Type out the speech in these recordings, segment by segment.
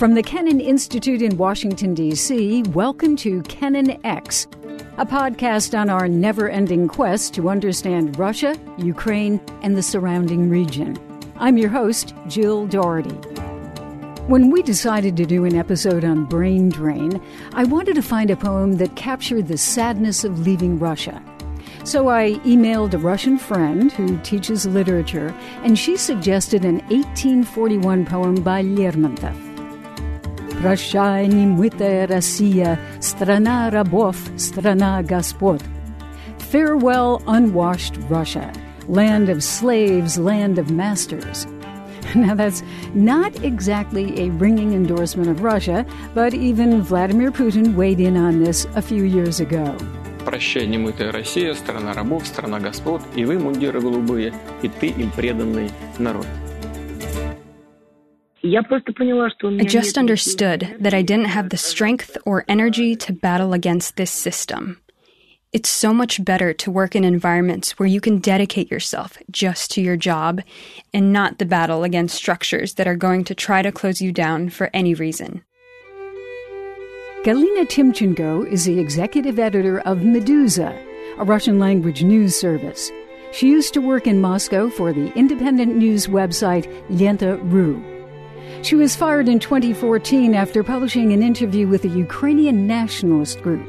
From the Kennan Institute in Washington, D.C., welcome to Kennan X, a podcast on our never ending quest to understand Russia, Ukraine, and the surrounding region. I'm your host, Jill Dougherty. When we decided to do an episode on brain drain, I wanted to find a poem that captured the sadness of leaving Russia. So I emailed a Russian friend who teaches literature, and she suggested an 1841 poem by Lermontov. Прощай, немытая Россия, страна рабов, страна господ. Farewell, unwashed Russia, land of slaves, land of masters. Now, that's not exactly a ringing endorsement of Russia, but even Vladimir Putin weighed in on this a few years ago. Прощай, немытая Россия, страна рабов, страна господ, и вы, мундиры голубые, и ты им преданный народ. I just understood that I didn't have the strength or energy to battle against this system. It's so much better to work in environments where you can dedicate yourself just to your job and not the battle against structures that are going to try to close you down for any reason. Galina Timchenko is the executive editor of Meduza, a Russian language news service. She used to work in Moscow for the independent news website Lenta.ru. She was fired in 2014 after publishing an interview with a Ukrainian nationalist group.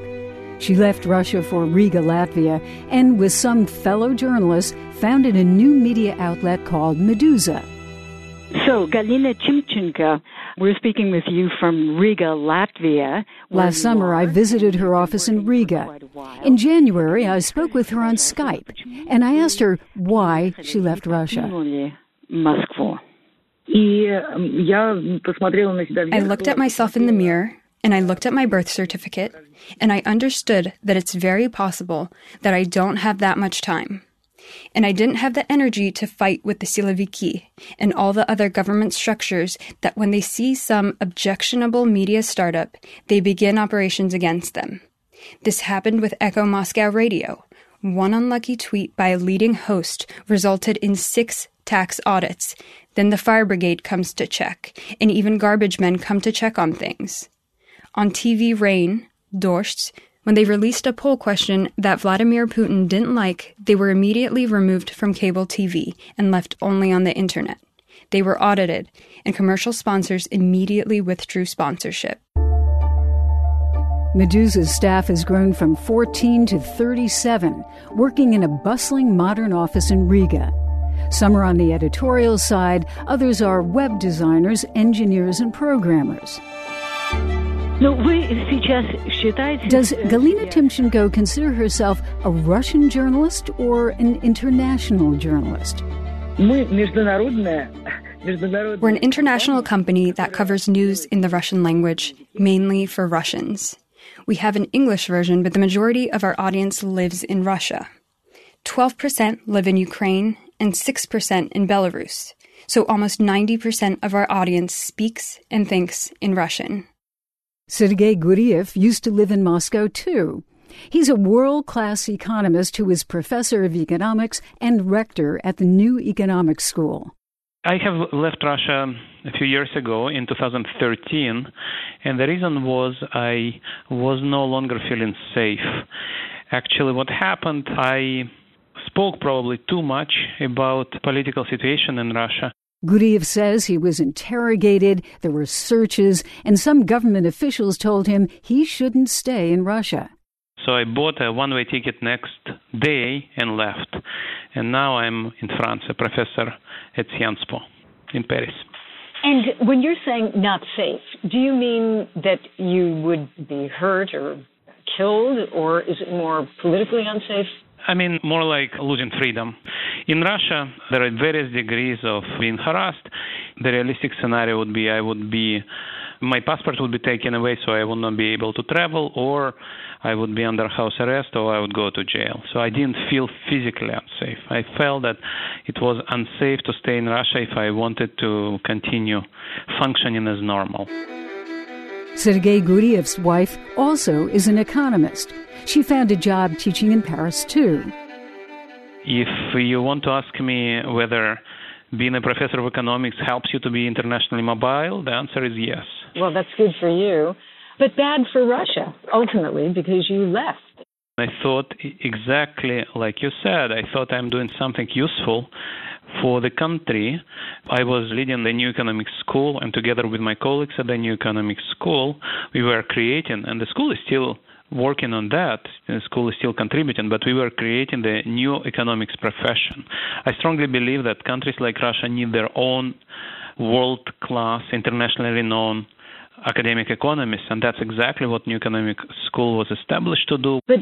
She left Russia for Riga, Latvia, and with some fellow journalists, founded a new media outlet called Meduza. So, Galina Timchenko, we're speaking with you from Riga, Latvia. Last summer, I visited her office in Riga. In January, I spoke with her on Skype, and I asked her why she left Russia. I looked at myself in the mirror and I looked at my birth certificate, and I understood that it's very possible that I don't have that much time. And I didn't have the energy to fight with the Siloviki and all the other government structures that when they see some objectionable media startup, they begin operations against them. This happened with Echo Moscow Radio. One unlucky tweet by a leading host resulted in six tax audits. Then the fire brigade comes to check, and even garbage men come to check on things on TV Rain, Dozhd, when they released a poll question that Vladimir Putin didn't like, they were immediately removed from cable TV and left only on the internet. They were audited, and commercial sponsors immediately withdrew sponsorship. Meduza's staff has grown from 14 to 37, working in a bustling modern office in Riga. Some are on the editorial side, others are web designers, engineers, and programmers. Does Galina Timchenko consider herself a Russian journalist or an international journalist? We're an international company that covers news in the Russian language, mainly for Russians. We have an English version, but the majority of our audience lives in Russia. 12% live in Ukraine and 6% in Belarus. So almost 90% of our audience speaks and thinks in Russian. Sergei Guriev used to live in Moscow too. He's a world class economist who is professor of economics and rector at the New Economics School. I have left Russia a few years ago in 2013, and the reason was I was no longer feeling safe. Actually, what happened, I spoke probably too much about political situation in Russia Guriev says he was interrogated, there were searches, and some government officials told him he shouldn't stay in Russia. So I bought a one way ticket next day and left. And now I'm in France, a professor at Sciences Po in Paris. And when you're saying not safe, do you mean that you would be hurt or killed, or is it more politically unsafe? I mean, more like losing freedom. In Russia, there are various degrees of being harassed. The realistic scenario would be I would be, my passport would be taken away, so I would not be able to travel, or I would be under house arrest, or I would go to jail. So I didn't feel physically unsafe. I felt that it was unsafe to stay in Russia if I wanted to continue functioning as normal. Sergei Guriev's wife also is an economist. She found a job teaching in Paris too. If you want to ask me whether being a professor of economics helps you to be internationally mobile, the answer is yes. Well, that's good for you, but bad for Russia, ultimately, because you left. I thought exactly like you said, I thought I'm doing something useful for the country. I was leading the New Economic School, and together with my colleagues at the New Economic School, we were creating, and the school is still working on that. The school is still contributing, but we were creating the new economics profession. I strongly believe that countries like Russia need their own world class, internationally renowned academic economists, and that's exactly what New Economic School was established to do. But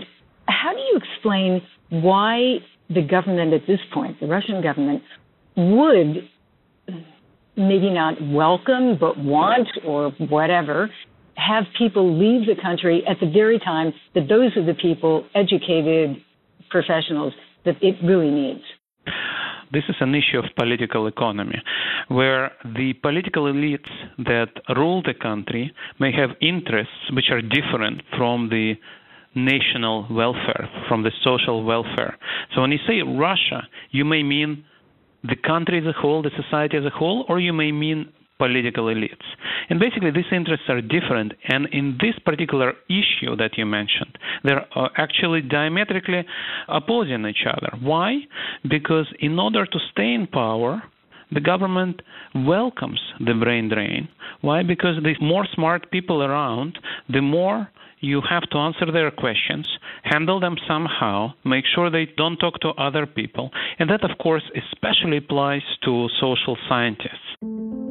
how do you explain why the government at this point, the Russian government, would maybe not welcome but want or whatever have people leave the country at the very time that those are the people, educated professionals, that it really needs? This is an issue of political economy, where the political elites that rule the country may have interests which are different from the national welfare, from the social welfare. So when you say Russia, you may mean the country as a whole, the society as a whole, or you may mean political elites. And basically, these interests are different. And in this particular issue that you mentioned, they're uh, actually diametrically opposing each other. Why? Because in order to stay in power, the government welcomes the brain drain. Why? Because the more smart people around, the more you have to answer their questions, handle them somehow, make sure they don't talk to other people. And that, of course, especially applies to social scientists.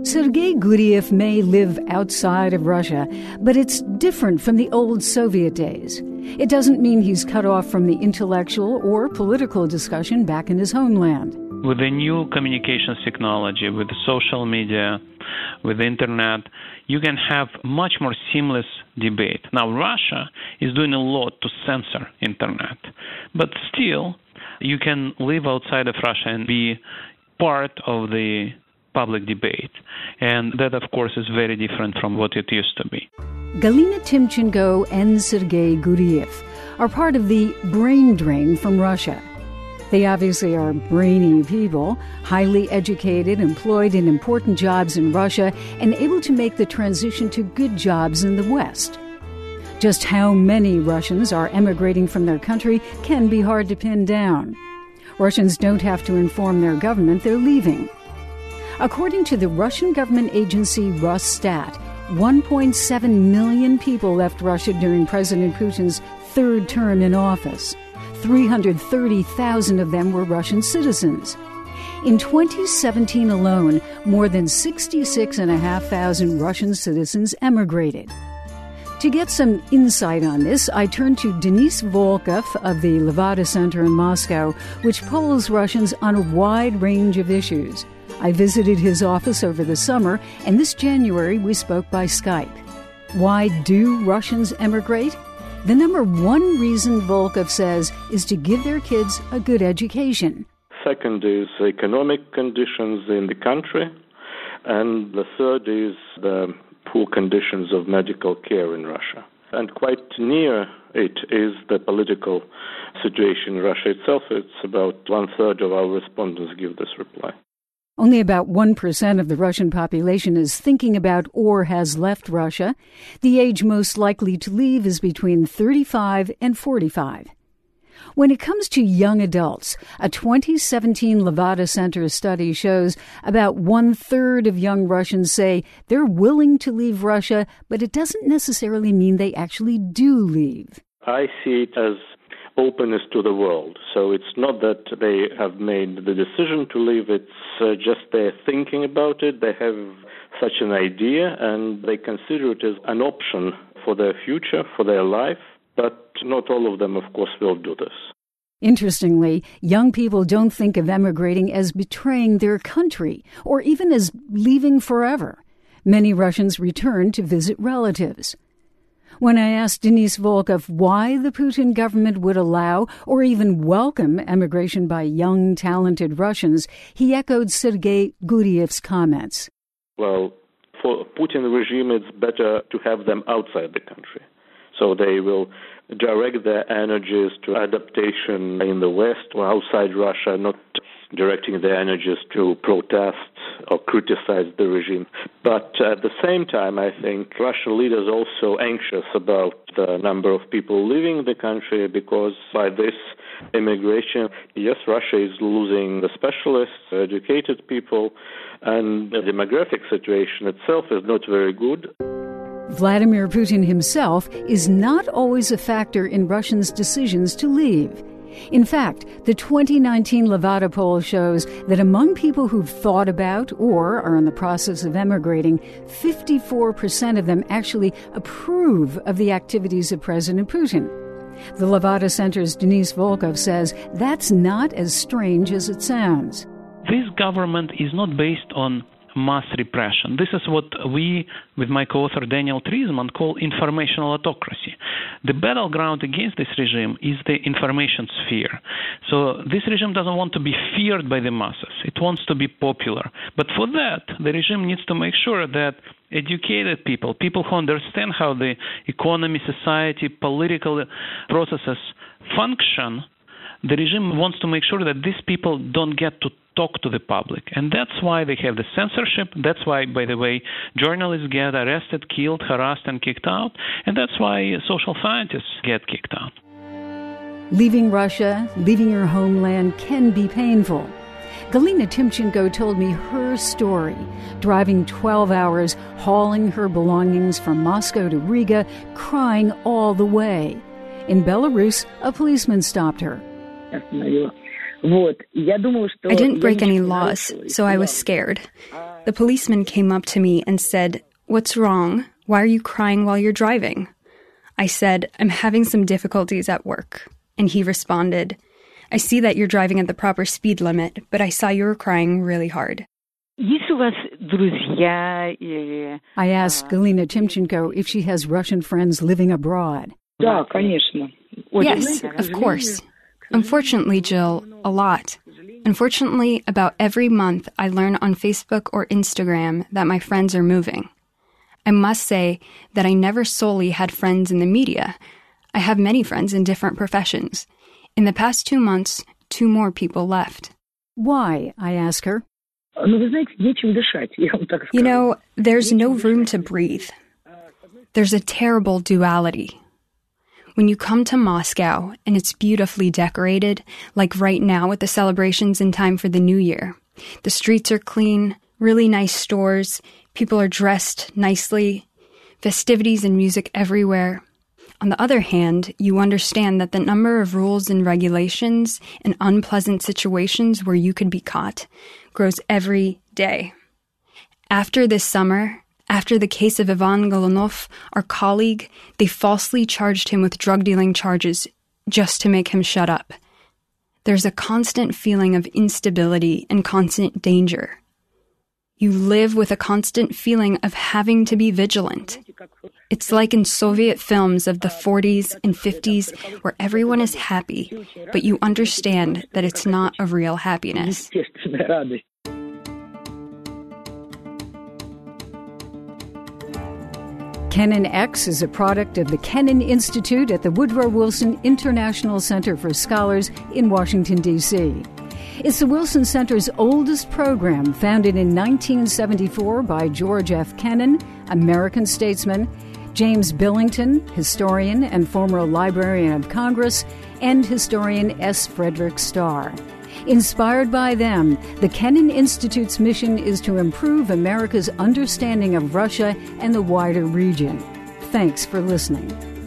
Sergei Guriev may live outside of Russia, but it's different from the old Soviet days. It doesn't mean he's cut off from the intellectual or political discussion back in his homeland. With the new communications technology, with social media, with the internet, you can have much more seamless debate. Now, Russia is doing a lot to censor internet, but still, you can live outside of Russia and be part of the public debate. And that, of course, is very different from what it used to be. Galina Timchenko and Sergei Guriev are part of the brain drain from Russia. They obviously are brainy people, highly educated, employed in important jobs in Russia, and able to make the transition to good jobs in the West. Just how many Russians are emigrating from their country can be hard to pin down. Russians don't have to inform their government they're leaving. According to the Russian government agency Rosstat, 1.7 million people left Russia during President Putin's third term in office. 330,000 of them were Russian citizens. In 2017 alone, more than 66,500 Russian citizens emigrated. To get some insight on this, I turn to Denis Volkov of the Levada Center in Moscow, which polls Russians on a wide range of issues. I visited his office over the summer, and this January we spoke by Skype. Why do Russians emigrate? The number one reason Volkov says is to give their kids a good education. Second is economic conditions in the country. And the third is the poor conditions of medical care in Russia. And quite near it is the political situation in Russia itself. It's about one third of our respondents give this reply. Only about 1% of the Russian population is thinking about or has left Russia. The age most likely to leave is between 35 and 45. When it comes to young adults, a 2017 Levada Center study shows about one third of young Russians say they're willing to leave Russia, but it doesn't necessarily mean they actually do leave. I see it as openness to the world. So it's not that they have made the decision to leave, it's uh, just they're thinking about it, they have such an idea, and they consider it as an option for their future, for their life. But not all of them, of course, will do this. Interestingly, young people don't think of emigrating as betraying their country or even as leaving forever. Many Russians return to visit relatives. When I asked Denis Volkov why the Putin government would allow or even welcome emigration by young, talented Russians, he echoed Sergei Guriev's comments. Well, for Putin regime, it's better to have them outside the country. So they will direct their energies to adaptation in the West or outside Russia, not directing their energies to protest or criticize the regime. But at the same time, I think Russian leaders are also anxious about the number of people leaving the country because by this immigration, yes, Russia is losing the specialists, educated people, and the demographic situation itself is not very good. Vladimir Putin himself is not always a factor in Russians' decisions to leave. In fact, the 2019 Levada poll shows that among people who've thought about or are in the process of emigrating, 54% of them actually approve of the activities of President Putin. The Levada Center's Denis Volkov says that's not as strange as it sounds. This government is not based on mass repression. This is what we, with my co author Daniel Treisman, call informational autocracy. The battleground against this regime is the information sphere. So this regime doesn't want to be feared by the masses, it wants to be popular. But for that, the regime needs to make sure that educated people, people who understand how the economy, society, political processes function, the regime wants to make sure that these people don't get to talk to the public. And that's why they have the censorship. That's why, by the way, journalists get arrested, killed, harassed, and kicked out. And that's why social scientists get kicked out. Leaving Russia, leaving your homeland can be painful. Galina Timchenko told me her story, driving 12 hours, hauling her belongings from Moscow to Riga, crying all the way. In Belarus, a policeman stopped her. I didn't break any laws, so I was scared. The policeman came up to me and said, What's wrong? Why are you crying while you're driving? I said, I'm having some difficulties at work. And he responded, I see that you're driving at the proper speed limit, but I saw you were crying really hard. I asked Galina Timchenko if she has Russian friends living abroad. Yes, of course. Unfortunately, Jill, a lot. Unfortunately, about every month I learn on Facebook or Instagram that my friends are moving. I must say that I never solely had friends in the media. I have many friends in different professions. In the past two months, two more people left. Why? I ask her. You know, there's no room to breathe. There's a terrible duality. When you come to Moscow and it's beautifully decorated, like right now with the celebrations in time for the new year, the streets are clean, really nice stores, people are dressed nicely, festivities and music everywhere. On the other hand, you understand that the number of rules and regulations and unpleasant situations where you could be caught grows every day. After this summer, after the case of Ivan Golunov, our colleague, they falsely charged him with drug dealing charges just to make him shut up. There's a constant feeling of instability and constant danger. You live with a constant feeling of having to be vigilant. It's like in Soviet films of the 40s and 50s where everyone is happy, but you understand that it's not a real happiness. Kennan X is a product of the Kennan Institute at the Woodrow Wilson International Center for Scholars in Washington, D.C. It's the Wilson Center's oldest program, founded in 1974 by George F. Kennan, American statesman, James Billington, historian and former Librarian of Congress, and historian S. Frederick Starr. Inspired by them, the Kennan Institute's mission is to improve America's understanding of Russia and the wider region. Thanks for listening.